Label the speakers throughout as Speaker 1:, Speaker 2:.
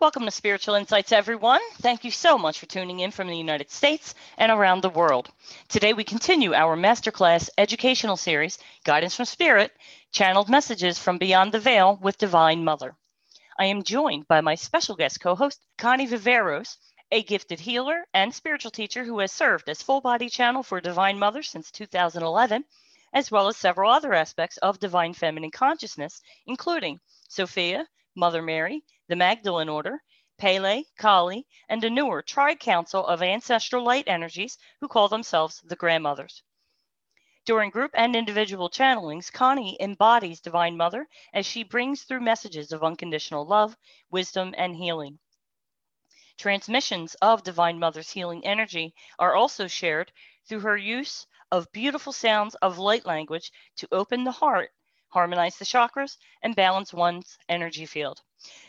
Speaker 1: Welcome to Spiritual Insights, everyone. Thank you so much for tuning in from the United States and around the world. Today, we continue our masterclass educational series, Guidance from Spirit Channeled Messages from Beyond the Veil with Divine Mother. I am joined by my special guest co host, Connie Viveros, a gifted healer and spiritual teacher who has served as full body channel for Divine Mother since 2011, as well as several other aspects of divine feminine consciousness, including Sophia, Mother Mary, the Magdalene Order, Pele, Kali, and a newer tri council of ancestral light energies who call themselves the Grandmothers. During group and individual channelings, Connie embodies Divine Mother as she brings through messages of unconditional love, wisdom, and healing. Transmissions of Divine Mother's healing energy are also shared through her use of beautiful sounds of light language to open the heart, harmonize the chakras, and balance one's energy field.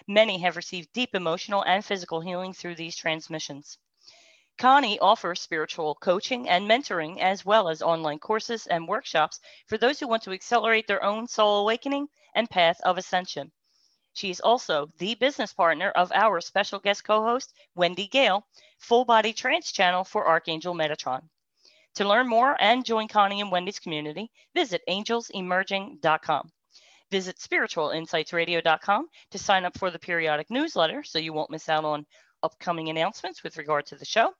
Speaker 1: Many have received deep emotional and physical healing through these transmissions. Connie offers spiritual coaching and mentoring, as well as online courses and workshops for those who want to accelerate their own soul awakening and path of ascension. She is also the business partner of our special guest co host, Wendy Gayle, full body trance channel for Archangel Metatron. To learn more and join Connie and Wendy's community, visit angelsemerging.com. Visit spiritualinsightsradio.com to sign up for the periodic newsletter so you won't miss out on upcoming announcements with regard to the show.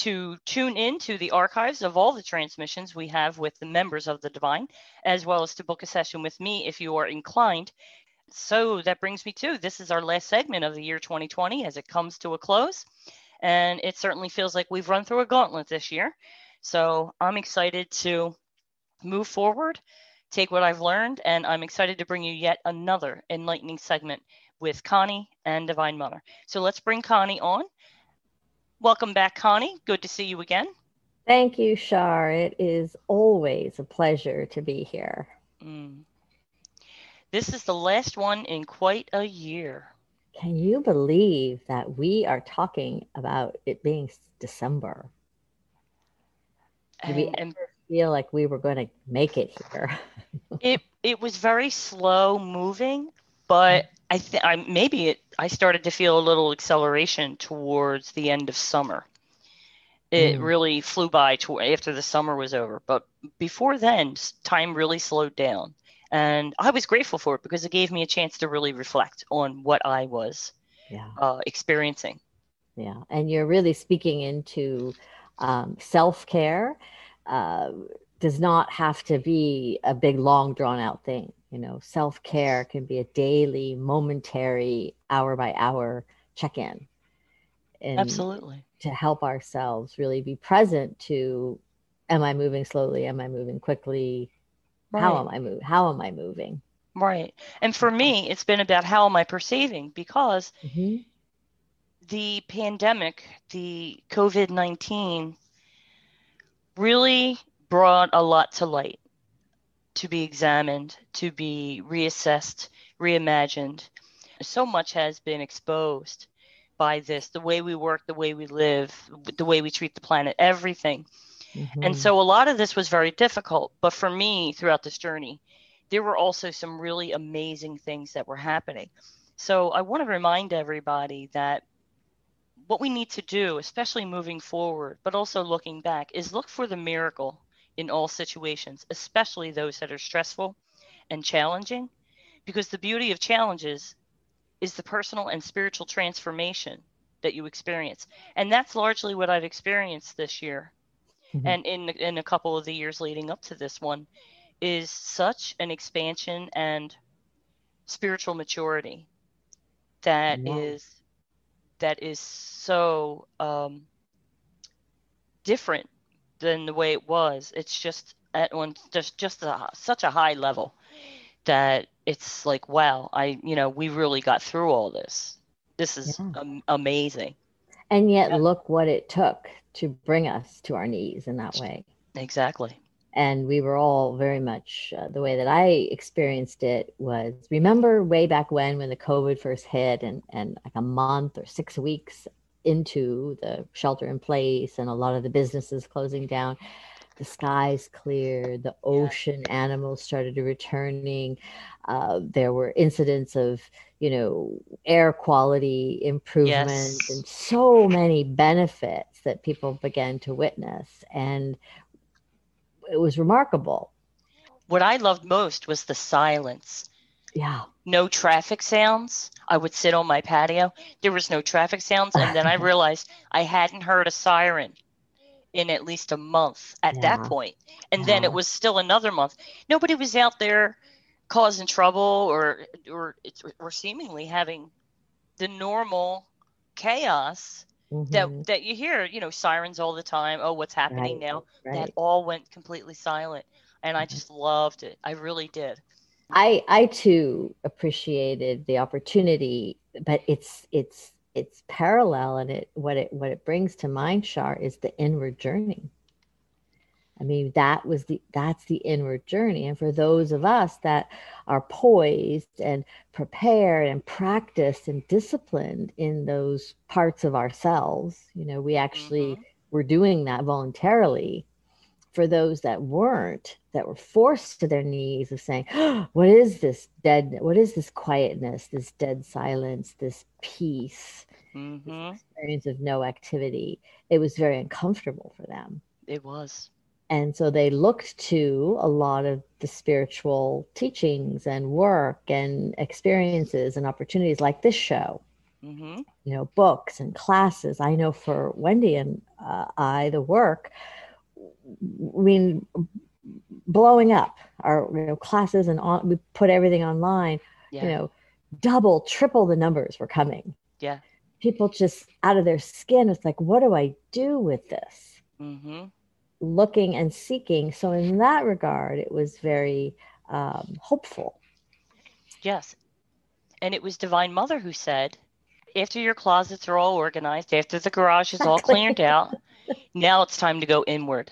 Speaker 1: To tune in to the archives of all the transmissions we have with the members of the Divine, as well as to book a session with me if you are inclined. So that brings me to this is our last segment of the year 2020 as it comes to a close. And it certainly feels like we've run through a gauntlet this year. So I'm excited to move forward take what I've learned, and I'm excited to bring you yet another enlightening segment with Connie and Divine Mother. So let's bring Connie on. Welcome back, Connie. Good to see you again.
Speaker 2: Thank you, Shar. It is always a pleasure to be here. Mm.
Speaker 1: This is the last one in quite a year.
Speaker 2: Can you believe that we are talking about it being December? Did we ever feel like we were going to make it here.
Speaker 1: it it was very slow moving, but I think I maybe it I started to feel a little acceleration towards the end of summer. It mm. really flew by to, after the summer was over, but before then, time really slowed down, and I was grateful for it because it gave me a chance to really reflect on what I was yeah. uh, experiencing.
Speaker 2: Yeah, and you're really speaking into um, self care uh, does not have to be a big, long, drawn out thing. You know, self care can be a daily, momentary, hour by hour check in.
Speaker 1: Absolutely.
Speaker 2: To help ourselves really be present to am I moving slowly? Am I moving quickly? Right. How am I moving? How am I moving?
Speaker 1: Right. And for me, it's been about how am I perceiving because mm-hmm. The pandemic, the COVID 19 really brought a lot to light to be examined, to be reassessed, reimagined. So much has been exposed by this the way we work, the way we live, the way we treat the planet, everything. Mm-hmm. And so a lot of this was very difficult. But for me, throughout this journey, there were also some really amazing things that were happening. So I want to remind everybody that what we need to do, especially moving forward, but also looking back, is look for the miracle in all situations, especially those that are stressful and challenging, because the beauty of challenges is the personal and spiritual transformation that you experience. And that's largely what I've experienced this year. Mm-hmm. And in in a couple of the years leading up to this one is such an expansion and spiritual maturity that wow. is that is so um, different than the way it was. It's just at one just just a, such a high level that it's like wow, I you know we really got through all this. This is yeah. am- amazing.
Speaker 2: And yet, yeah. look what it took to bring us to our knees in that way.
Speaker 1: Exactly.
Speaker 2: And we were all very much uh, the way that I experienced it was remember way back when, when the COVID first hit, and, and like a month or six weeks into the shelter in place, and a lot of the businesses closing down the skies cleared, the ocean yeah. animals started returning. Uh, there were incidents of, you know, air quality improvement yes. and so many benefits that people began to witness. And it was remarkable.
Speaker 1: What I loved most was the silence.
Speaker 2: Yeah.
Speaker 1: No traffic sounds. I would sit on my patio. There was no traffic sounds. And then I realized I hadn't heard a siren in at least a month at yeah. that point. And yeah. then it was still another month. Nobody was out there causing trouble or or or seemingly having the normal chaos mm-hmm. that that you hear, you know, sirens all the time. Oh, what's happening right. now? Right. That all went completely silent. And I mm-hmm. just loved it. I really did.
Speaker 2: I I too appreciated the opportunity, but it's it's it's parallel and it what it what it brings to mind Shar is the inward journey. I mean that was the that's the inward journey and for those of us that are poised and prepared and practiced and disciplined in those parts of ourselves, you know, we actually mm-hmm. were doing that voluntarily. For those that weren't, that were forced to their knees of saying, oh, What is this dead? What is this quietness, this dead silence, this peace? mm-hmm. experience of no activity, it was very uncomfortable for them.
Speaker 1: It was.
Speaker 2: And so they looked to a lot of the spiritual teachings and work and experiences and opportunities like this show. Mm-hmm. You know, books and classes. I know for Wendy and uh, I, the work, I mean, blowing up our you know, classes and on, we put everything online. Yeah. You know, double, triple the numbers were coming.
Speaker 1: Yeah
Speaker 2: people just out of their skin. It's like, what do I do with this? Mm-hmm. Looking and seeking. So, in that regard, it was very um, hopeful.
Speaker 1: Yes. And it was Divine Mother who said, after your closets are all organized, after the garage is all cleared out, now it's time to go inward.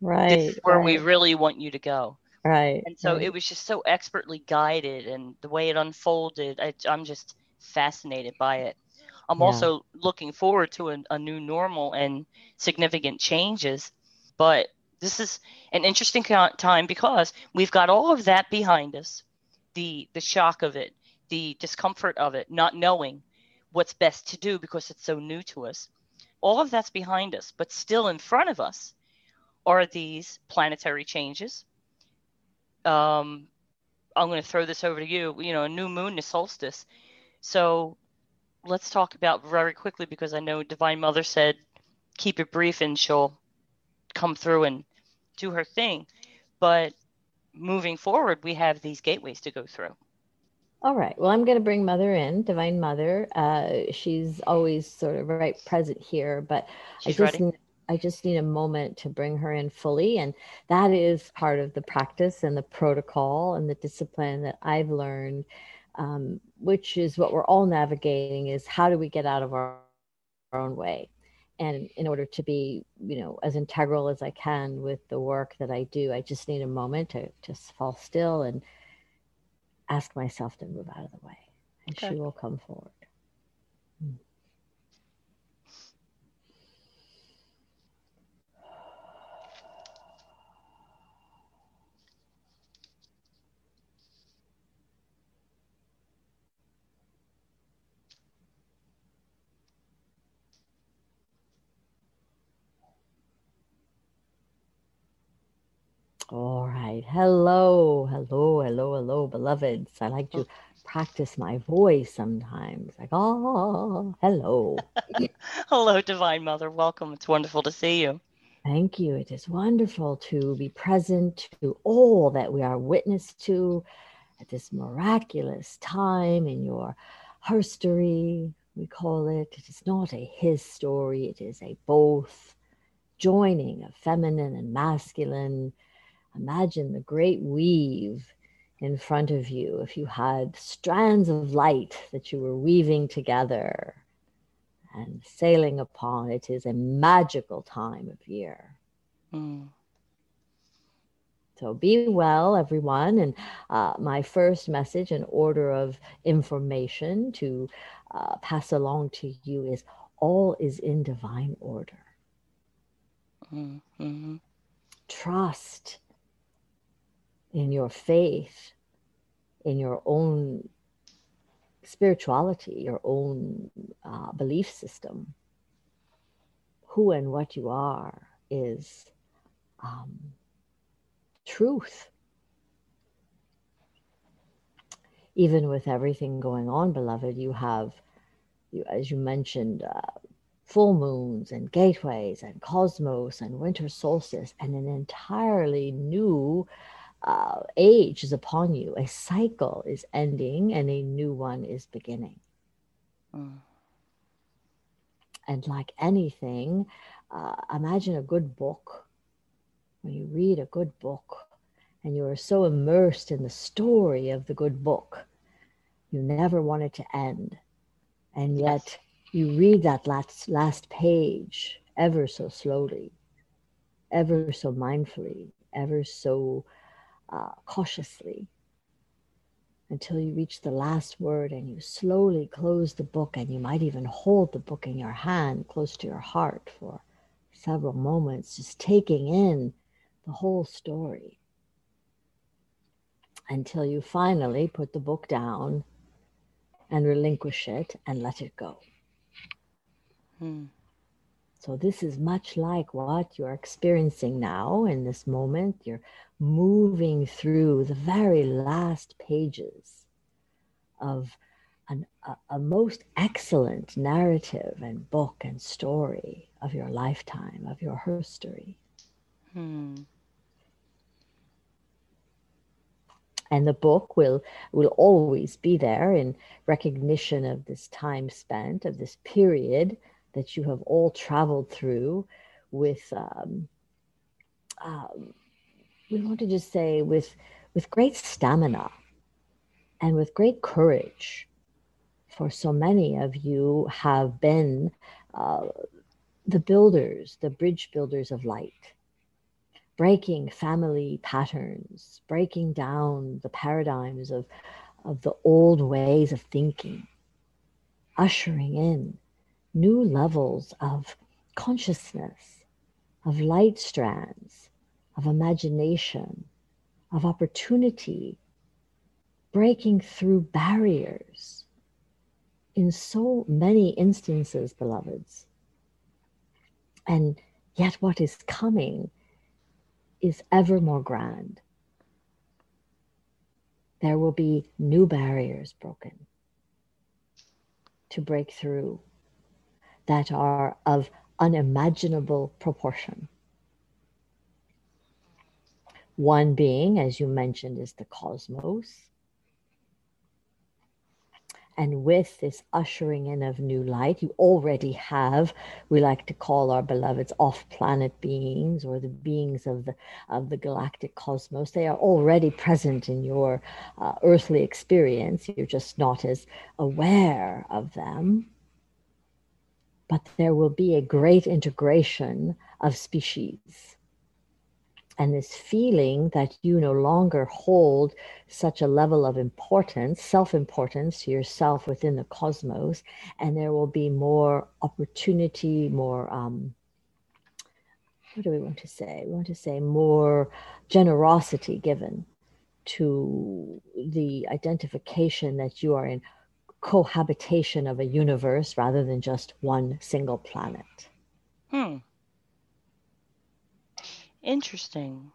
Speaker 2: Right.
Speaker 1: This is where
Speaker 2: right.
Speaker 1: we really want you to go.
Speaker 2: Right.
Speaker 1: And so
Speaker 2: right.
Speaker 1: it was just so expertly guided and the way it unfolded. I, I'm just fascinated by it. I'm yeah. also looking forward to a, a new normal and significant changes. But this is an interesting time because we've got all of that behind us. The the shock of it the discomfort of it not knowing what's best to do because it's so new to us. All of that's behind us but still in front of us are these planetary changes. Um, i'm going to throw this over to you. You know a new moon is solstice. So let's talk about very quickly because I know Divine Mother said keep it brief and she'll come through and do her thing. But moving forward, we have these gateways to go through.
Speaker 2: All right. Well, I'm going to bring Mother in, Divine Mother. Uh, she's always sort of right present here, but
Speaker 1: she's
Speaker 2: I just
Speaker 1: ready.
Speaker 2: I just need a moment to bring her in fully, and that is part of the practice and the protocol and the discipline that I've learned um, which is what we're all navigating is how do we get out of our, our own way and in order to be you know as integral as i can with the work that i do i just need a moment to just fall still and ask myself to move out of the way and okay. she will come forward All right. Hello, hello, hello, hello, beloveds. I like to practice my voice sometimes. Like, oh, hello.
Speaker 1: Hello, Divine Mother. Welcome. It's wonderful to see you.
Speaker 2: Thank you. It is wonderful to be present to all that we are witness to at this miraculous time in your herstory, we call it. It is not a his story, it is a both joining of feminine and masculine. Imagine the great weave in front of you if you had strands of light that you were weaving together and sailing upon. It is a magical time of year. Mm. So be well, everyone. And uh, my first message in order of information to uh, pass along to you is all is in divine order. Mm-hmm. Trust in your faith, in your own spirituality, your own uh, belief system. Who and what you are is um, truth. Even with everything going on, beloved, you have, you, as you mentioned, uh, full moons and gateways and cosmos and winter solstice and an entirely new uh, age is upon you. A cycle is ending and a new one is beginning. Mm. And like anything, uh, imagine a good book when you read a good book and you are so immersed in the story of the good book, you never want it to end. And yet you read that last, last page ever so slowly, ever so mindfully, ever so uh, cautiously until you reach the last word and you slowly close the book and you might even hold the book in your hand close to your heart for several moments, just taking in the whole story until you finally put the book down and relinquish it and let it go. Hmm. So, this is much like what you're experiencing now in this moment. You're moving through the very last pages of an, a, a most excellent narrative and book and story of your lifetime, of your history. Hmm. and the book will will always be there in recognition of this time spent of this period that you have all traveled through with um, um, we want to just say with with great stamina and with great courage for so many of you have been uh, the builders the bridge builders of light breaking family patterns, breaking down the paradigms of, of the old ways of thinking, ushering in new levels of consciousness, of light strands, of imagination, of opportunity, breaking through barriers in so many instances, beloveds. And yet, what is coming is ever more grand. There will be new barriers broken to break through that are of unimaginable proportion. One being, as you mentioned, is the cosmos. And with this ushering in of new light, you already have, we like to call our beloveds off planet beings or the beings of the, of the galactic cosmos. They are already present in your uh, earthly experience. You're just not as aware of them. But there will be a great integration of species and this feeling that you no longer hold such a level of importance, self importance to yourself within the cosmos, and there will be more opportunity, more, um, what do we want to say? We want to say more generosity given to the identification that you are in cohabitation of a universe rather than just one single planet. Hmm.
Speaker 1: Interesting.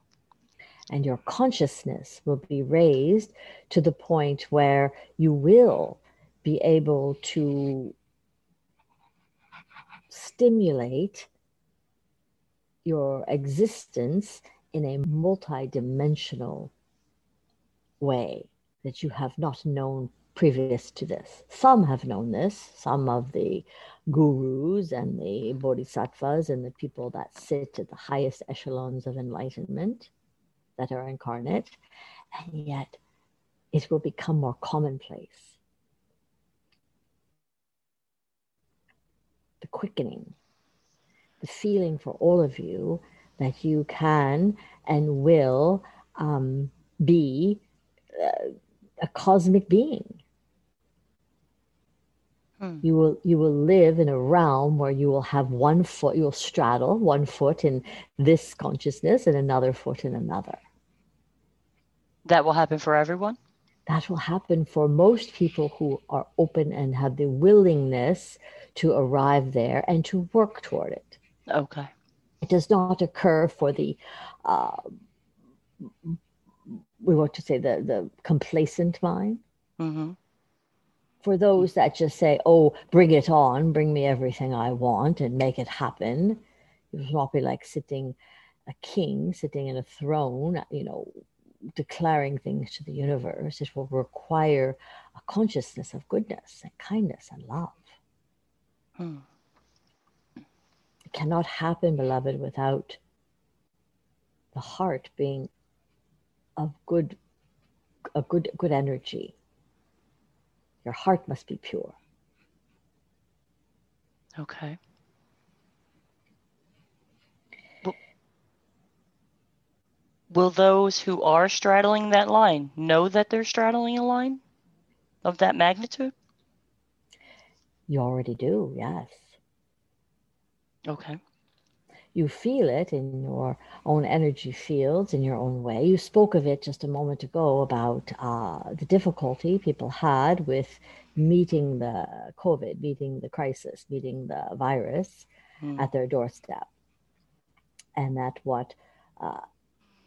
Speaker 2: and your consciousness will be raised to the point where you will be able to stimulate your existence in a multidimensional way that you have not known previous to this. Some have known this, some of the gurus and the bodhisattvas and the people that sit at the highest echelons of enlightenment that are incarnate, and yet it will become more commonplace. The quickening, the feeling for all of you that you can and will um, be uh, a cosmic being. Hmm. You will you will live in a realm where you will have one foot, you will straddle one foot in this consciousness and another foot in another.
Speaker 1: That will happen for everyone?
Speaker 2: That will happen for most people who are open and have the willingness to arrive there and to work toward it.
Speaker 1: Okay.
Speaker 2: It does not occur for the, uh, we want to say, the, the complacent mind. Mm-hmm. For those that just say, oh, bring it on, bring me everything I want and make it happen. It will not be like sitting a king sitting in a throne, you know, declaring things to the universe. It will require a consciousness of goodness and kindness and love. Hmm. It cannot happen, beloved, without the heart being of good, a good, good energy. Your heart must be pure.
Speaker 1: Okay. will those who are straddling that line know that they're straddling a line of that magnitude?
Speaker 2: You already do, yes.
Speaker 1: Okay.
Speaker 2: You feel it in your own energy fields, in your own way. You spoke of it just a moment ago about uh, the difficulty people had with meeting the COVID, meeting the crisis, meeting the virus mm. at their doorstep. And that what uh,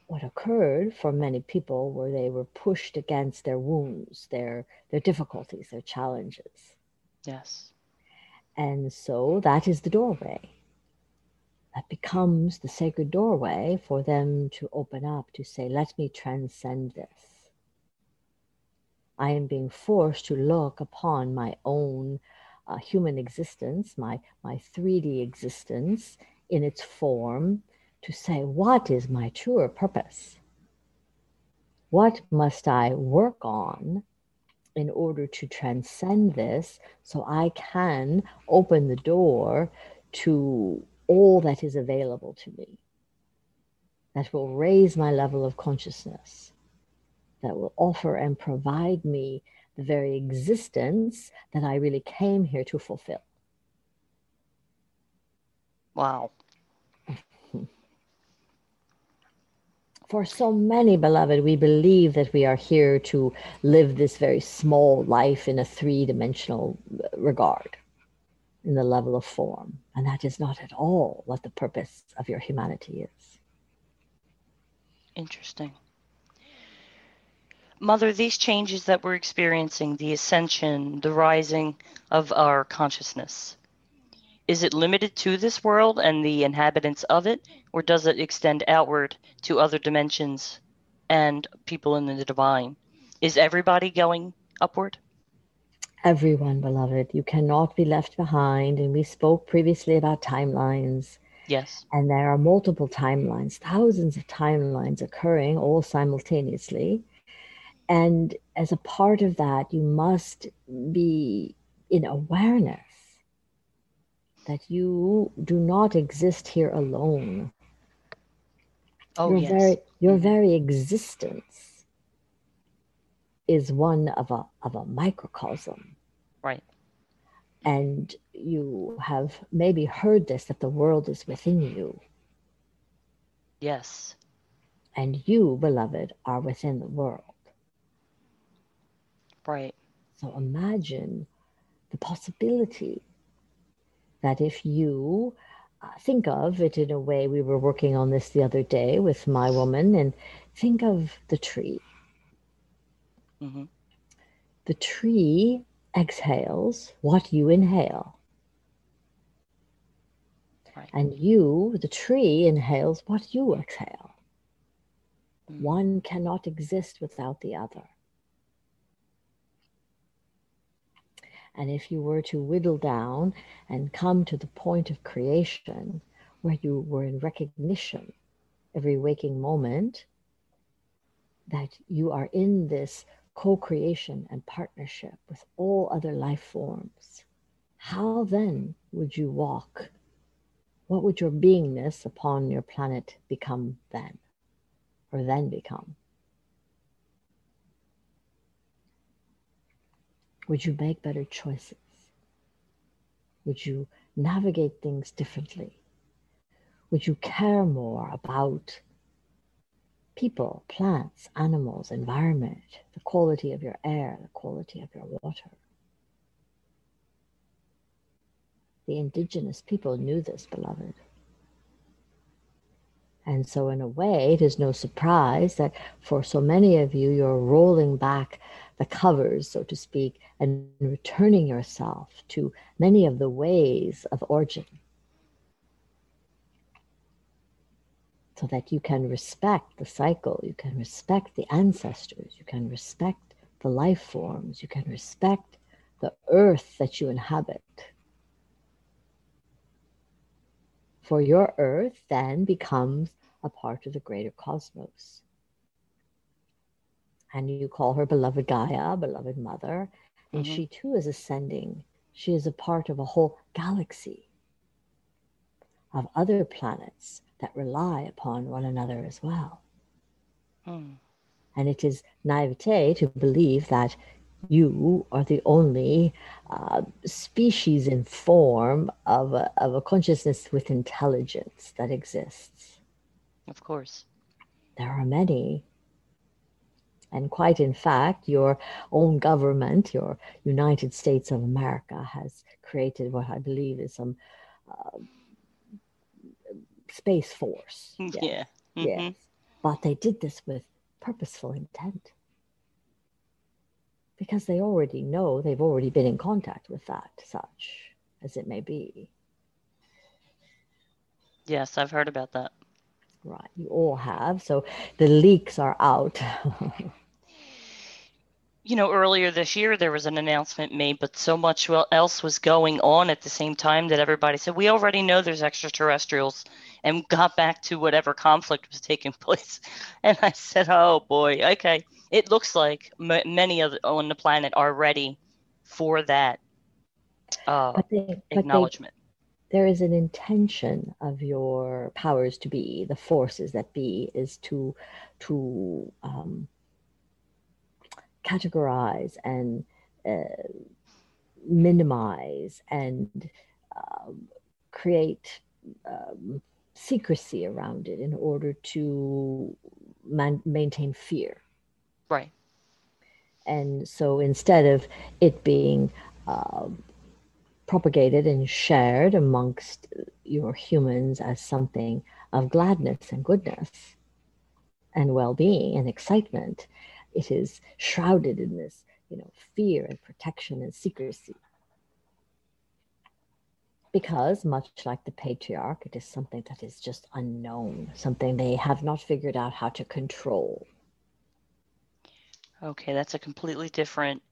Speaker 2: what occurred for many people were they were pushed against their wounds, their their difficulties, their challenges.
Speaker 1: Yes.
Speaker 2: And so that is the doorway. That becomes the sacred doorway for them to open up to say, let me transcend this. I am being forced to look upon my own uh, human existence, my, my 3D existence in its form, to say, what is my truer purpose? What must I work on in order to transcend this so I can open the door to all that is available to me? That will raise my level of consciousness, that will offer and provide me the very existence that I really came here to fulfill.
Speaker 1: Wow.
Speaker 2: for so many, beloved, we believe that we are here to live this very small life in a three dimensional regard, in the level of form. And that is not at all what the purpose of your humanity is.
Speaker 1: Interesting. Mother, these changes that we're experiencing, the ascension, the rising of our consciousness, is it limited to this world and the inhabitants of it, or does it extend outward to other dimensions and people in the divine? Is everybody going upward?
Speaker 2: Everyone, beloved. You cannot be left behind. And we spoke previously about timelines.
Speaker 1: Yes.
Speaker 2: And there are multiple timelines, thousands of timelines occurring all simultaneously. And as a part of that, you must be in awareness that you do not exist here alone.
Speaker 1: Oh,
Speaker 2: your
Speaker 1: yes.
Speaker 2: very your mm-hmm. very existence is one of a of a microcosm.
Speaker 1: Right.
Speaker 2: And you have maybe heard this that the world is within you.
Speaker 1: Yes.
Speaker 2: And you, beloved, are within the world.
Speaker 1: Right.
Speaker 2: So imagine the possibility that if you uh, think of it in a way we were working on this the other day with my woman and think of the tree
Speaker 1: hmm
Speaker 2: the tree exhales what you inhale
Speaker 1: Right.
Speaker 2: and you the tree inhales what you exhale
Speaker 1: Mhm.
Speaker 2: one cannot exist without the other and if you were to whittle down and come to the point of creation where you were in recognition every waking moment that you are in this co creation and partnership with all other life forms, how then would you walk? What would your beingness upon your planet become then, or then become? Would you make better choices? Would you navigate things differently? Would you care more about people, plants, animals, environment, the quality of your air, the quality of your water? The indigenous people knew this, beloved. And so, in a way, it is no surprise that for so many of you, you're rolling back the covers, so to speak, and returning yourself to many of the ways of origin so that you can respect the cycle, you can respect the ancestors, you can respect the life forms, you can respect the earth that you inhabit. For your earth then becomes a part of the greater cosmos. And you call her beloved Gaia, beloved mother, and
Speaker 1: Mhm.
Speaker 2: she too is ascending. She is a part of a whole galaxy of other planets that rely upon one another as well.
Speaker 1: Mm.
Speaker 2: And it is naivete to believe that you are the only uh, species in form of a, of a consciousness with intelligence that exists.
Speaker 1: Of course.
Speaker 2: There are many. And quite in fact, your own government, your United States of America, has created what I believe is some uh, space force. Yes.
Speaker 1: Yeah. Mhm.
Speaker 2: Yes. But they did this with purposeful intent. Because they already know, they've already been in contact with that, such as it may be.
Speaker 1: Yes, I've heard about that.
Speaker 2: Right. You all have. So the leaks are out.
Speaker 1: You know, earlier this year there was an announcement made, but so much else was going on at the same time that everybody said, We already know there's extraterrestrials, and got back to whatever conflict was taking place. And I said, Oh boy, okay. It looks like m- many of the, on the planet are ready for that uh,
Speaker 2: they, but they,
Speaker 1: acknowledgement.
Speaker 2: there is an intention of your powers to be, the forces that be, is to to um, categorize and uh, minimize and um, create um, secrecy around it in order to man- maintain fear.
Speaker 1: Right.
Speaker 2: And so instead of it being um propagated and shared amongst your humans as something of gladness and goodness and well being and excitement, it is shrouded in this, you know, fear and protection and secrecy. Because, much like the patriarch, it is something that is just unknown, something they have not figured out how to control.
Speaker 1: Okay, that's a completely different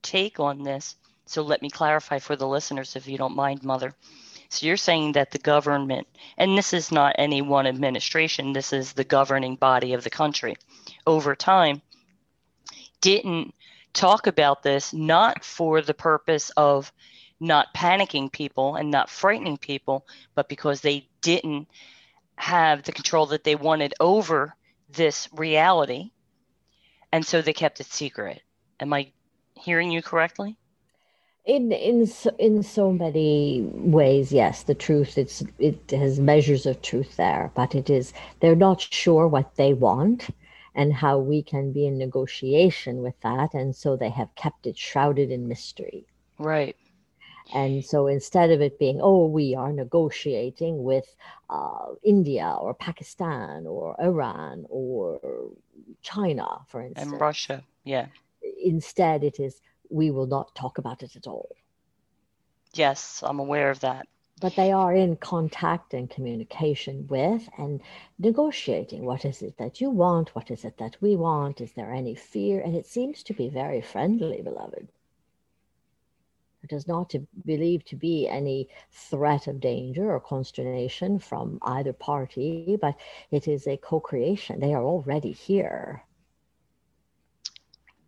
Speaker 1: take on this. So let me clarify for the listeners, if you don't mind, Mother. So you're saying that the government, and this is not any one administration, this is the governing body of the country, over time, didn't talk about this not for the purpose of not panicking people and not frightening people, but because they didn't have the control that they wanted over this reality. And so they kept it secret. Am I hearing you correctly?
Speaker 2: in in so, in so many ways yes the truth it's it has measures of truth there but it is they're not sure what they want and how we can be in negotiation with that and so they have kept it shrouded in mystery
Speaker 1: Right.
Speaker 2: And so instead of it being, oh, we are negotiating with uh, India or Pakistan or Iran or China, for instance.
Speaker 1: And Russia, yeah.
Speaker 2: Instead, it is, we will not talk about it at all.
Speaker 1: Yes, I'm aware of that.
Speaker 2: But they are in contact and communication with and negotiating. What is it that you want? What is it that we want? Is there any fear? And it seems to be very friendly, beloved. It does not to believe to be any threat of danger or consternation from either party, but it is a co creation. They are already here.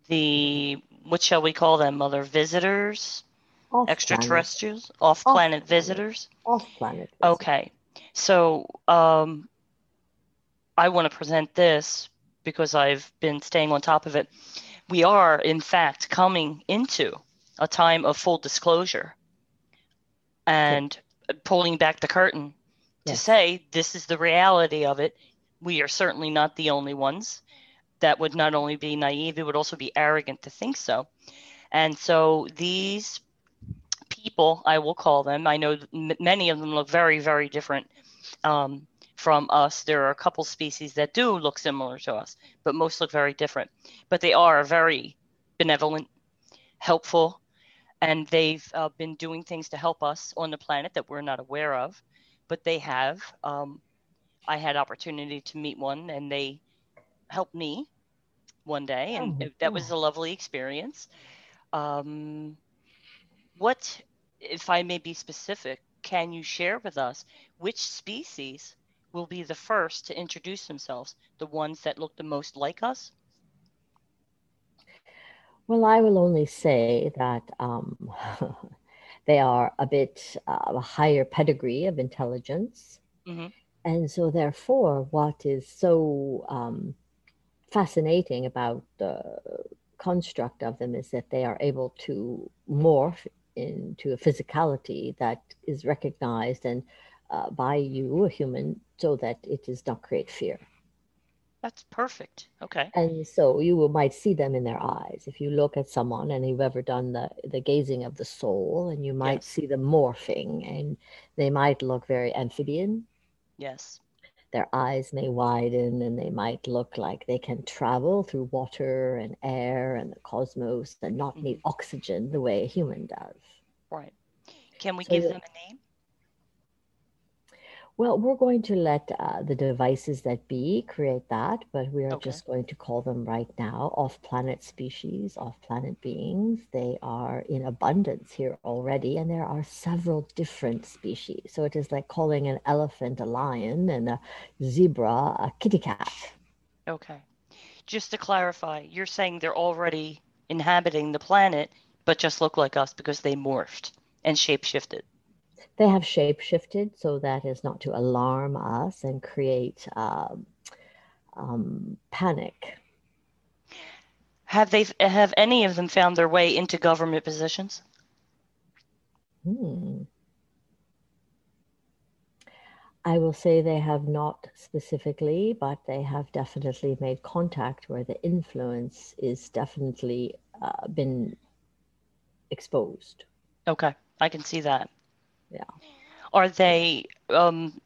Speaker 1: The, what shall we call them, mother visitors?
Speaker 2: Off
Speaker 1: extraterrestrials, off planet visitors?
Speaker 2: Off planet.
Speaker 1: Okay. So um, I want to present this because I've been staying on top of it. We are, in fact, coming into a time of full disclosure and pulling back the curtain yes. to say this is the reality of it. We are certainly not the only ones. That would not only be naive, it would also be arrogant to think so. And so these people, I will call them, I know many of them look very, very different um, from us. There are a couple species that do look similar to us, but most look very different. But they are very benevolent, helpful, and they've uh, been doing things to help us on the planet that we're not aware of, but they have. Um, I had opportunity to meet one, and they helped me one day, and oh, that was a lovely experience. Um, what if I may be specific, can you share with us which species will be the first to introduce themselves, the ones that look the most like us?
Speaker 2: Well, I will only say that um, they are a bit uh, a higher pedigree of intelligence. Mm-hmm. And so, therefore, what is so um, fascinating about the construct of them is that they are able to morph into a physicality that is recognized and uh, by you, a human, so that it does not create fear.
Speaker 1: That's perfect. Okay.
Speaker 2: And so you might see them in their eyes. If you look at someone and you've ever done the, the gazing of the soul, and you might yes. see them morphing, and they might look very amphibian.
Speaker 1: Yes.
Speaker 2: Their eyes may widen and they might look like they can travel through water and air and the cosmos and not need mm-hmm. oxygen the way a human does.
Speaker 1: Right. Can we so give them a name?
Speaker 2: Well, we're going to let uh, the devices that be create that, but we are okay. just going to call them right now off planet species, off planet beings. They are in abundance here already, and there are several different species. So it is like calling an elephant a lion and a zebra a kitty cat.
Speaker 1: Okay. Just to clarify, you're saying they're already inhabiting the planet, but just look like us because they morphed and shapeshifted.
Speaker 2: They have shape shifted, so that is not to alarm us and create um, um, panic.
Speaker 1: Have they? Have any of them found their way into government positions?
Speaker 2: Hmm. I will say they have not specifically, but they have definitely made contact where the influence is definitely uh, been exposed.
Speaker 1: Okay, I can see that.
Speaker 2: Yeah.
Speaker 1: Are they um,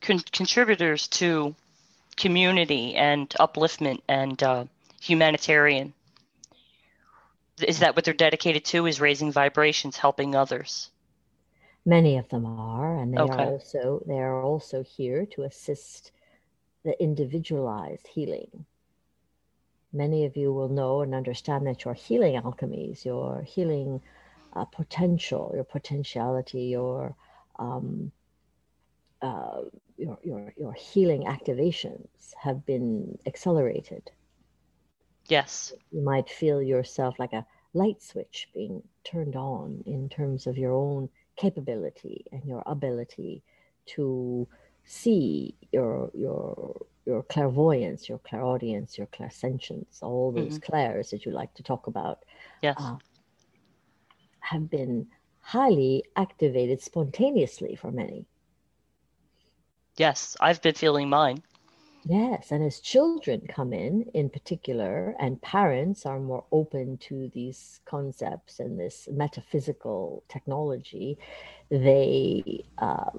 Speaker 1: con- contributors to community and upliftment and uh, humanitarian? Is that what they're dedicated to? Is raising vibrations, helping others?
Speaker 2: Many of them are, and they okay. are also they are also here to assist the individualized healing. Many of you will know and understand that your healing alchemies, your healing uh, potential, your potentiality, your um, uh, your, your your healing activations have been accelerated.
Speaker 1: Yes,
Speaker 2: you might feel yourself like a light switch being turned on in terms of your own capability and your ability to see your your your clairvoyance, your clairaudience, your clairsentience, all those mm-hmm. clairs that you like to talk about.
Speaker 1: Yes. Uh,
Speaker 2: have been highly activated spontaneously for many.
Speaker 1: Yes, I've been feeling mine.
Speaker 2: Yes, and as children come in, in particular, and parents are more open to these concepts and this metaphysical technology, they uh,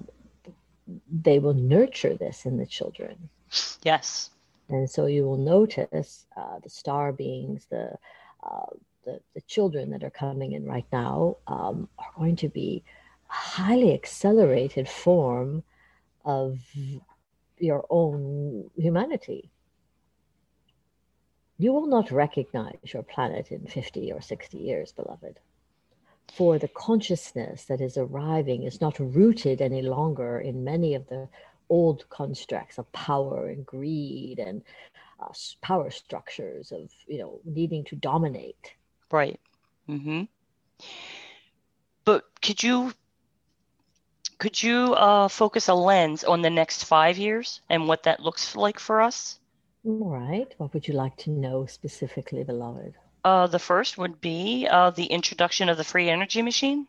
Speaker 2: they will nurture this in the children.
Speaker 1: Yes.
Speaker 2: And so you will notice uh, the star beings, the, uh, the the children that are coming in right now um, are going to be a highly accelerated form of your own humanity. You will not recognize your planet in 50 or 60 years, beloved. For the consciousness that is arriving is not rooted any longer in many of the old constructs of power and greed and uh, power structures of, you know, needing to dominate.
Speaker 1: Right. Mm-hmm. But could you could you uh, focus a lens on the next five years and what that looks like for us?
Speaker 2: All right. What would you like to know specifically, beloved?
Speaker 1: Uh, the first would be uh, the introduction of the free energy machine.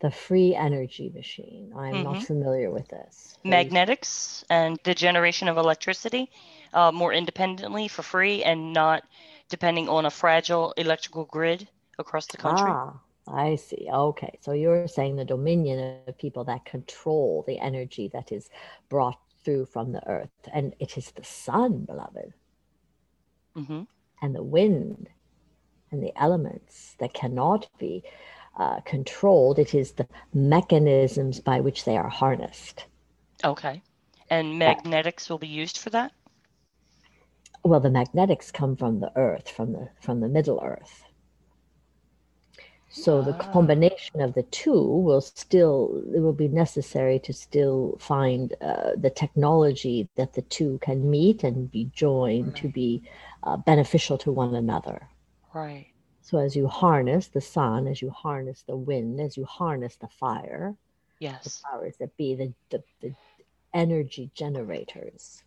Speaker 2: The free energy machine. I'm
Speaker 1: Mhm.
Speaker 2: not familiar with this. Please-
Speaker 1: magnetics and the generation of electricity uh, more independently for free and not depending on a fragile electrical grid across the country.
Speaker 2: Ah, I see. Okay. So you're saying the dominion of people that control the energy that is brought through from the earth. And it is the sun, beloved,
Speaker 1: hmm
Speaker 2: and the wind and the elements that cannot be uh, controlled. It is the mechanisms by which they are harnessed.
Speaker 1: Okay. And magnetics will be used for that?
Speaker 2: Well, the magnetics come from the earth, from the from the middle earth. So the
Speaker 1: Ah.
Speaker 2: combination of the two will still it will be necessary to still find uh, the technology that the two can meet and be joined to be uh, beneficial to one another.
Speaker 1: Right.
Speaker 2: So as you harness the sun, as you harness the wind, as you harness the fire,
Speaker 1: yes the
Speaker 2: powers that be, the the, the energy generators,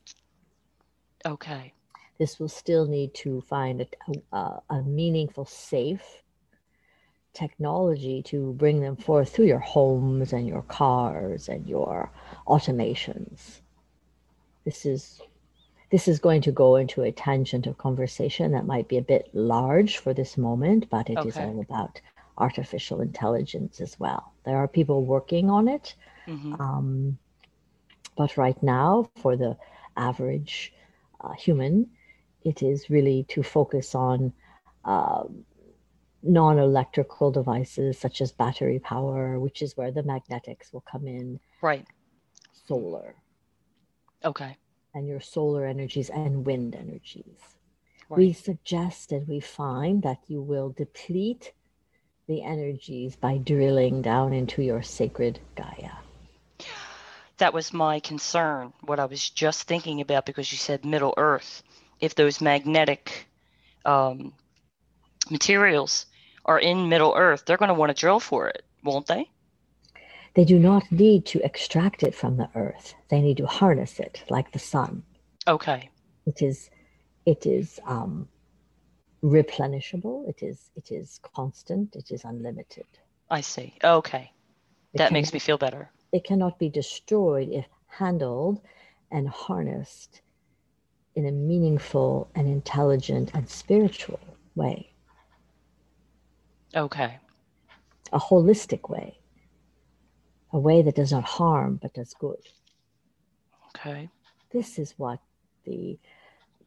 Speaker 1: Okay.
Speaker 2: This will still need to find a, a, a meaningful, safe technology to bring them forth through your homes and your cars and your automations. This is this is going to go into a tangent of conversation that might be a bit large for this moment, but it is
Speaker 1: Okay.
Speaker 2: all about artificial intelligence as well. There are people working on it,
Speaker 1: hmm
Speaker 2: um, but right now, for the average uh, human, it is really to focus on uh, non electrical devices such as battery power, which is where the magnetics will come in,
Speaker 1: Right.
Speaker 2: solar,
Speaker 1: Okay.
Speaker 2: and your solar energies and wind energies. We
Speaker 1: Right.
Speaker 2: suggest and we find that you will deplete the energies by drilling down into your sacred Gaia.
Speaker 1: That was my concern, what I was just thinking about because you said Middle Earth. If those magnetic um, materials are in Middle Earth, they're going to want to drill for it, won't they?
Speaker 2: They do not need to extract it from the earth. They need to harness it like the sun.
Speaker 1: Okay.
Speaker 2: It is it is um, replenishable. It is it is constant. It is unlimited.
Speaker 1: I see. Okay.
Speaker 2: It
Speaker 1: That makes me feel better.
Speaker 2: it cannot be destroyed if handled and harnessed in a meaningful and intelligent and spiritual way,
Speaker 1: Okay.
Speaker 2: a holistic way, a way that does not harm but does good.
Speaker 1: Okay.
Speaker 2: this is what the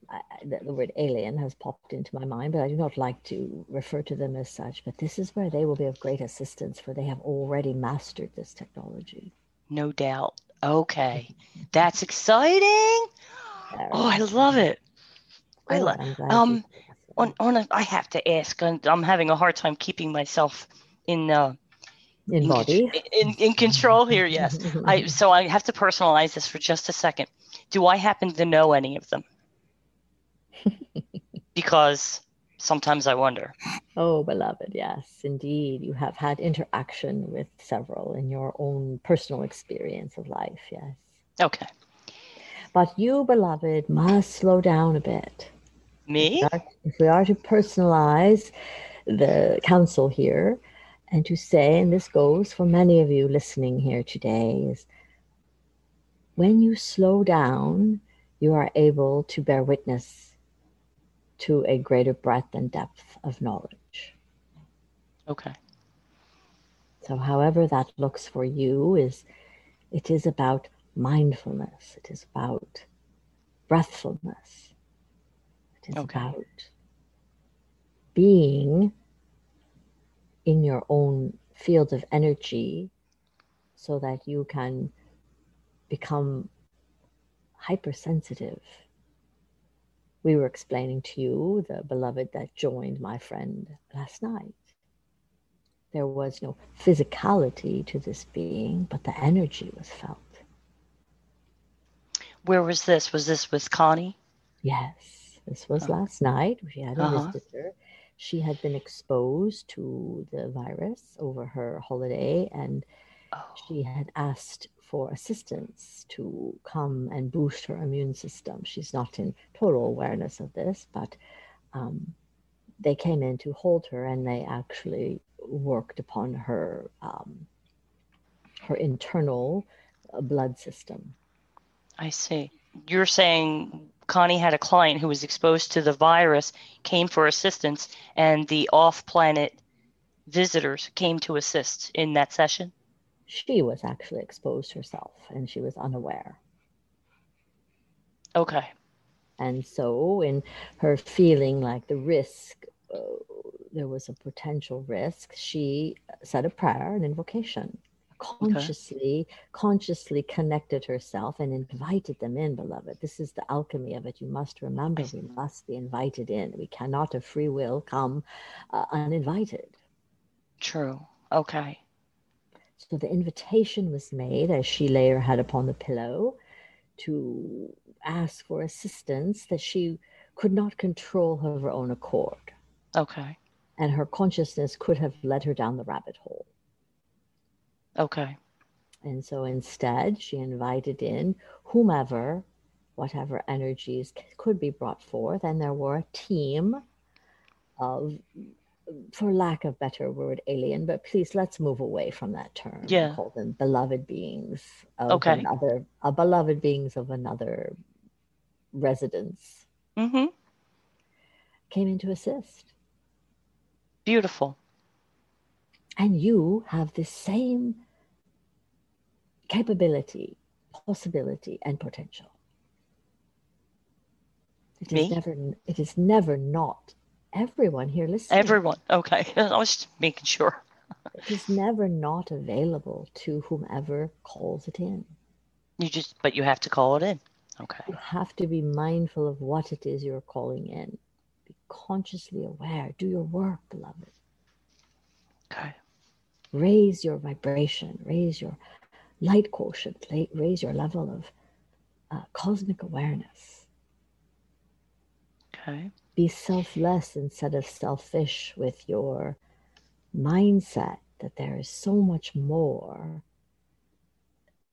Speaker 2: I- the, the word alien has popped into my mind, but I do not like to refer to them as such. But this is where they will be of great assistance, for they have already mastered this technology.
Speaker 1: No doubt. Okay. That's exciting. Oh, I love it. I
Speaker 2: Good,
Speaker 1: lo-
Speaker 2: I'm glad you
Speaker 1: um, On, on a, I have to ask, and I'm having a hard time keeping myself in uh,
Speaker 2: in
Speaker 1: in,
Speaker 2: body.
Speaker 1: in, in control here. Yes. I so I have to personalize this for just a second. Do I happen to know any of them? because sometimes I wonder.
Speaker 2: oh, beloved, yes, indeed, you have had interaction with several in your own personal experience of life. Yes,
Speaker 1: Okay.
Speaker 2: But you, beloved, must slow down a bit.
Speaker 1: Me?
Speaker 2: are- if we are to personalize the council here and to say, and this goes for many of you listening here today, is when you slow down, you are able to bear witness to a greater breadth and depth of knowledge.
Speaker 1: Okay.
Speaker 2: So, however that looks for you, is it is about mindfulness. It is about breathfulness. It is
Speaker 1: Okay.
Speaker 2: about being in your own field of energy so that you can become hypersensitive. We were explaining to you the beloved that joined my friend last night. There was no physicality to this being, but the energy was felt.
Speaker 1: Where was this? Was this with Connie?
Speaker 2: Yes, this was
Speaker 1: Oh.
Speaker 2: last night. She had a
Speaker 1: Uh-huh.
Speaker 2: visitor. She had been exposed to the virus over her holiday, and
Speaker 1: Oh,
Speaker 2: she had asked for assistance to come and boost her immune system. She's not in total awareness of this, but um, they came in to hold her, and they actually worked upon her um, her internal uh, blood system.
Speaker 1: I see. You're saying Connie had a client who was exposed to the virus, came for assistance, and the off planet visitors came to assist in that session?
Speaker 2: She was actually exposed herself, and she was unaware.
Speaker 1: Okay.
Speaker 2: And so, in her feeling like the risk, uh, there was a potential risk, she said a prayer, an invocation, consciously, consciously connected herself and invited them in, beloved. This is the alchemy of it. You must remember, we must be invited in. We cannot, of free will, come uh, uninvited.
Speaker 1: True. Okay.
Speaker 2: So the invitation was made as she lay her head upon the pillow to ask for assistance that she could not control of her own accord.
Speaker 1: Okay.
Speaker 2: And her consciousness could have led her down the rabbit hole.
Speaker 1: Okay.
Speaker 2: And so instead, she invited in whomever, whatever energies could be brought forth. And there were a team of, for lack of better word, alien, but please let's move away from that term.
Speaker 1: Yeah.
Speaker 2: Call them beloved beings of
Speaker 1: Okay.
Speaker 2: another, uh, beloved beings of another residence
Speaker 1: Mm-hmm.
Speaker 2: came in to assist.
Speaker 1: Beautiful.
Speaker 2: And you have the same capability, possibility, and potential. It is
Speaker 1: Me?
Speaker 2: never it is never not everyone here listening.
Speaker 1: Everyone. Okay. I was just making sure.
Speaker 2: it is never not available to whomever calls it in.
Speaker 1: You just, but you have to call it in. Okay.
Speaker 2: You have to be mindful of what it is you're calling in. Be consciously aware. Do your work, beloved.
Speaker 1: Okay.
Speaker 2: Raise your vibration, raise your light quotient, raise your level of uh, cosmic awareness.
Speaker 1: Okay.
Speaker 2: Be selfless instead of selfish with your mindset that there is so much more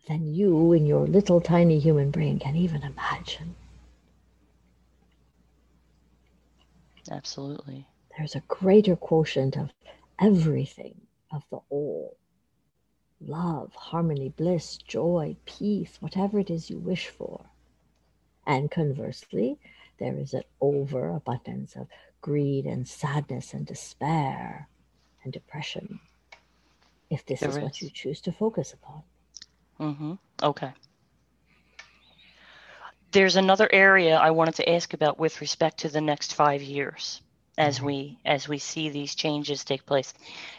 Speaker 2: than you in your little tiny human brain can even imagine.
Speaker 1: Absolutely.
Speaker 2: There's a greater quotient of everything, of the all love, harmony, bliss, joy, peace, whatever it is you wish for. And conversely, there is an overabundance of greed and sadness and despair and depression, if this is what you choose to focus upon.
Speaker 1: Mm-hmm. Okay. There's another area I wanted to ask about with respect to the next five years as
Speaker 2: Mhm.
Speaker 1: we as we see these changes take place.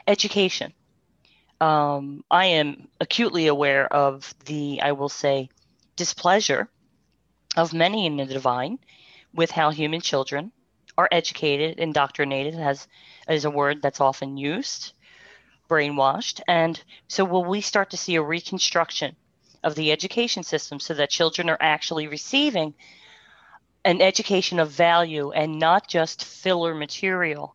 Speaker 1: Education. Um, I am acutely aware of the, I will say, displeasure of many in the divine with how human children are educated, indoctrinated, as is a word that's often used, brainwashed, and so will we start to see a reconstruction of the education system so that children are actually receiving an education of value and not just filler material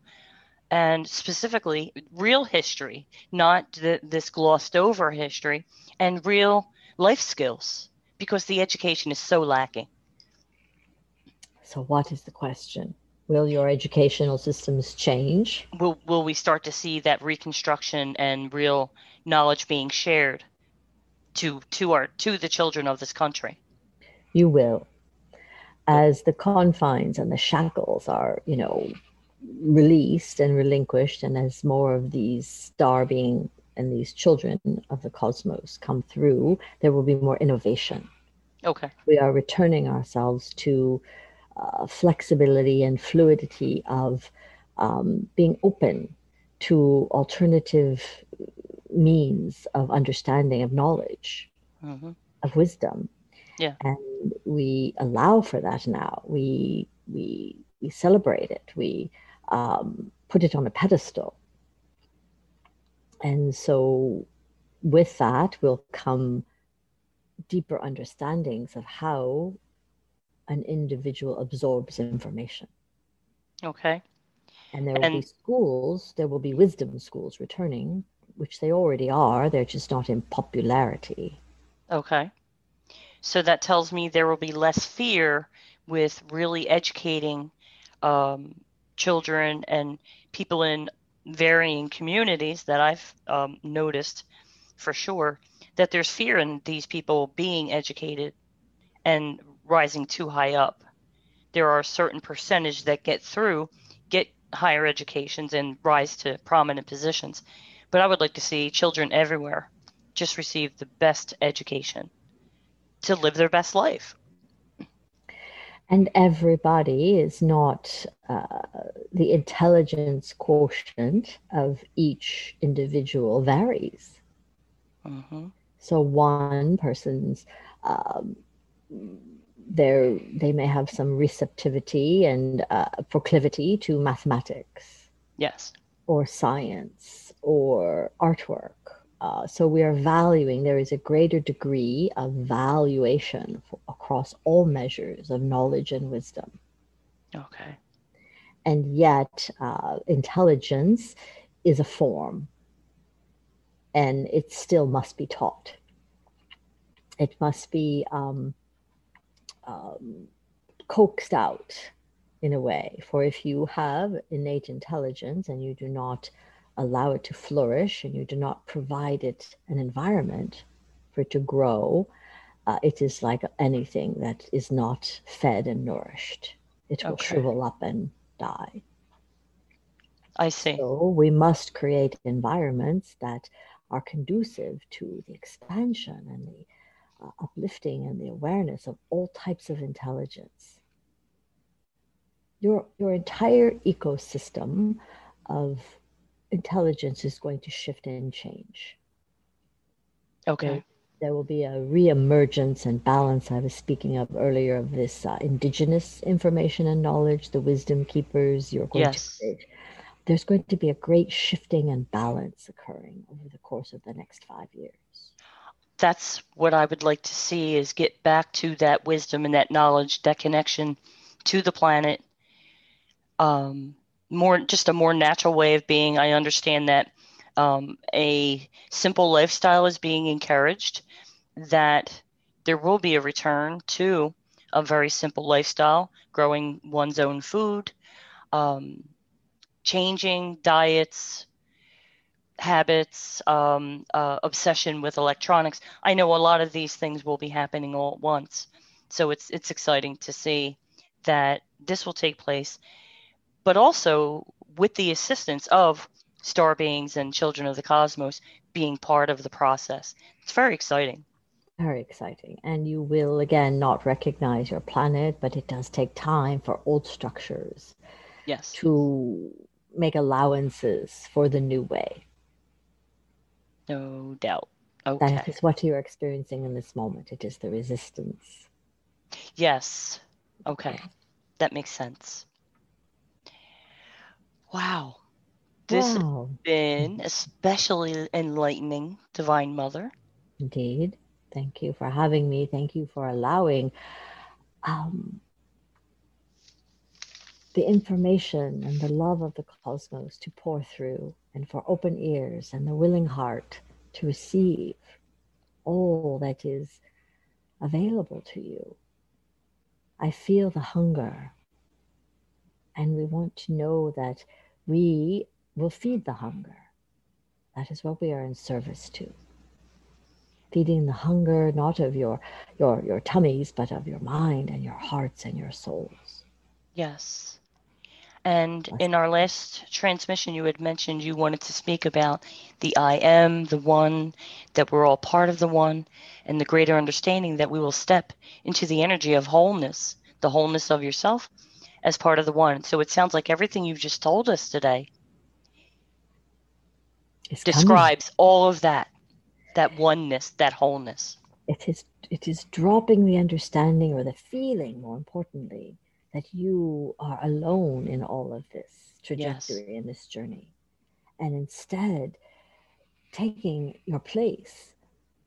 Speaker 1: and specifically real history not th- this glossed over history and real life skills because the education is so lacking
Speaker 2: So, what is the question? Will your educational systems change?
Speaker 1: will, will we start to see that reconstruction and real knowledge being shared to to our to the children of this country.
Speaker 2: You will. As the confines and the shackles are, you know, released and relinquished, and as more of these star being and these children of the cosmos come through, there will be more innovation.
Speaker 1: Okay.
Speaker 2: We are returning ourselves to uh, flexibility and fluidity of um, being open to alternative means of understanding, of knowledge,
Speaker 1: hmm
Speaker 2: of wisdom.
Speaker 1: Yeah.
Speaker 2: And we allow for that now. We we we celebrate it. We um, put it on a pedestal. And so, with that will come deeper understandings of how an individual absorbs information.
Speaker 1: Okay.
Speaker 2: And there will
Speaker 1: And-
Speaker 2: be schools, there will be wisdom schools returning, which they already are. They're just not in popularity.
Speaker 1: Okay. So that tells me there will be less fear with really educating um, children and people in varying communities that I've um, noticed for sure that there's fear in these people being educated and rising too high up. There are a certain percentage that get through, get higher educations, and rise to prominent positions. But I would like to see children everywhere just receive the best education to live their best life.
Speaker 2: And everybody is not uh, the intelligence quotient of each individual varies.
Speaker 1: hmm
Speaker 2: So one person's um, there they may have some receptivity and uh, proclivity to mathematics
Speaker 1: Yes.
Speaker 2: or science or artwork. Uh, so we are valuing, there is a greater degree of valuation for, across all measures of knowledge and wisdom.
Speaker 1: Okay.
Speaker 2: And yet, uh, intelligence is a form and it still must be taught. It must be um, um, coaxed out in a way. For if you have innate intelligence and you do not allow it to flourish and you do not provide it an environment for it to grow, uh, it is like anything that is not fed and nourished. It will
Speaker 1: Okay.
Speaker 2: shrivel up and die.
Speaker 1: I see.
Speaker 2: So we must create environments that are conducive to the expansion and the uh, uplifting and the awareness of all types of intelligence. Your your entire ecosystem of intelligence is going to shift and change.
Speaker 1: Okay.
Speaker 2: There will be a reemergence and balance I was speaking of earlier of this uh, indigenous information and knowledge, the wisdom keepers. You're going
Speaker 1: Yes.
Speaker 2: to there's going to be a great shifting and balance occurring over the course of the next five years.
Speaker 1: That's what I would like to see is get back to that wisdom and that knowledge, that connection to the planet. Um, more just a more natural way of being. I understand that um, a simple lifestyle is being encouraged, that there will be a return to a very simple lifestyle, growing one's own food, um, changing diets, habits, um, uh, obsession with electronics. I know a lot of these things will be happening all at once, so it's it's exciting to see that this will take place, but also with the assistance of star beings and children of the cosmos being part of the process. It's very exciting.
Speaker 2: Very exciting. And you will again not recognize your planet, but it does take time for old structures
Speaker 1: Yes.
Speaker 2: to make allowances for the new way.
Speaker 1: No doubt.
Speaker 2: That
Speaker 1: Okay.
Speaker 2: is what you're experiencing in this moment. It is the resistance.
Speaker 1: Yes. Okay. That makes sense. Wow. This has been especially enlightening, Divine Mother.
Speaker 2: indeed. Thank you for having me. Thank you for allowing um, the information and the love of the cosmos to pour through, and for open ears and the willing heart to receive all that is available to you. I feel the hunger, and we want to know that we will feed the hunger. That is what we are in service to. feeding the hunger not of your your your tummies but of your mind and your hearts and your souls
Speaker 1: Yes. And in our last transmission, you had mentioned you wanted to speak about the I am, the one, that we're all part of the one, and the greater understanding that we will step into the energy of wholeness, the wholeness of yourself as part of the one. So it sounds like everything you've just told us today
Speaker 2: It's coming.
Speaker 1: describes all of that, that oneness, that wholeness.
Speaker 2: it is it is dropping the understanding or the feeling more importantly that you are alone in all of this trajectory in this journey and instead taking your place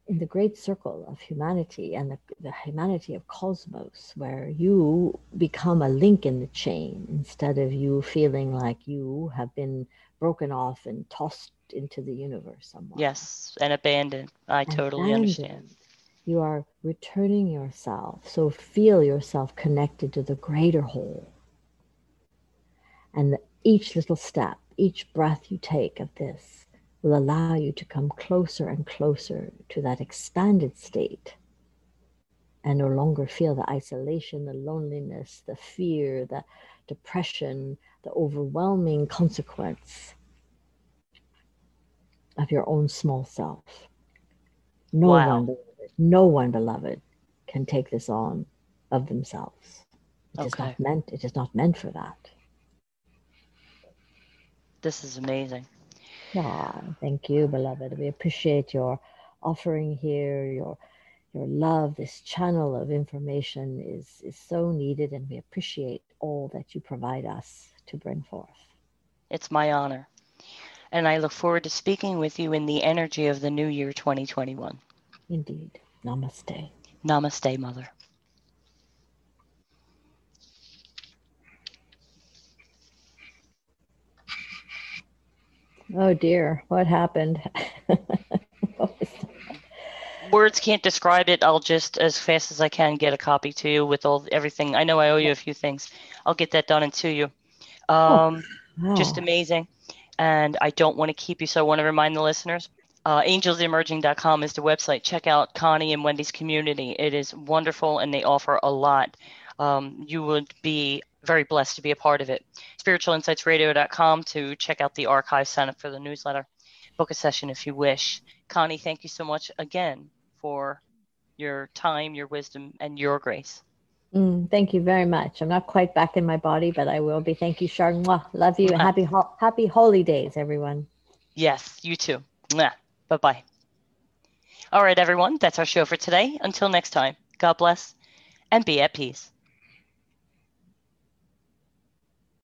Speaker 2: in the great circle of humanity and the, the humanity of cosmos where you become a link in the chain instead of you feeling like you have been broken off and tossed into the universe somewhere
Speaker 1: Yes, and abandoned. I totally understand.
Speaker 2: You are returning yourself. So feel yourself connected to the greater whole. And each little step, each breath you take of this will allow you to come closer and closer to that expanded state and no longer feel the isolation, the loneliness, the fear, the depression, the overwhelming consequence of your own small self. No
Speaker 1: Wow.
Speaker 2: one, beloved, no one, beloved, can take this on of themselves. It is
Speaker 1: Okay.
Speaker 2: not meant. It is not meant for that.
Speaker 1: This is amazing.
Speaker 2: Ah, thank you, beloved. We appreciate your offering here, your your love. This channel of information is is so needed, and we appreciate all that you provide us to bring forth.
Speaker 1: It's my honor. And I look forward to speaking with you in the energy of the new year 2021.
Speaker 2: Indeed. Namaste.
Speaker 1: Namaste, Mother.
Speaker 2: Oh dear, what happened? What was that?
Speaker 1: Words can't describe it. I'll just, as fast as I can, get a copy to you with all everything. I know I owe you a few things. I'll get that done and to you. Um, Just
Speaker 2: Wow.
Speaker 1: amazing. And I don't want to keep you, so I want to remind the listeners. Uh, angelsemerging.com is the website. Check out Connie and Wendy's community. It is wonderful and they offer a lot. Um, you would be very blessed to be a part of it. Spiritualinsightsradio.com to check out the archive, sign up for the newsletter, book a session if you wish. Connie, thank you so much again for your time, your wisdom, and your grace.
Speaker 2: Mm, thank you very much. I'm not quite back in my body, but I will be. Thank you, Shar. Mwah. Love you. Happy ho- happy holy days, everyone.
Speaker 1: Yes, you too. Bye bye. All right, everyone, that's our show for today. Until next time, God bless and be at peace.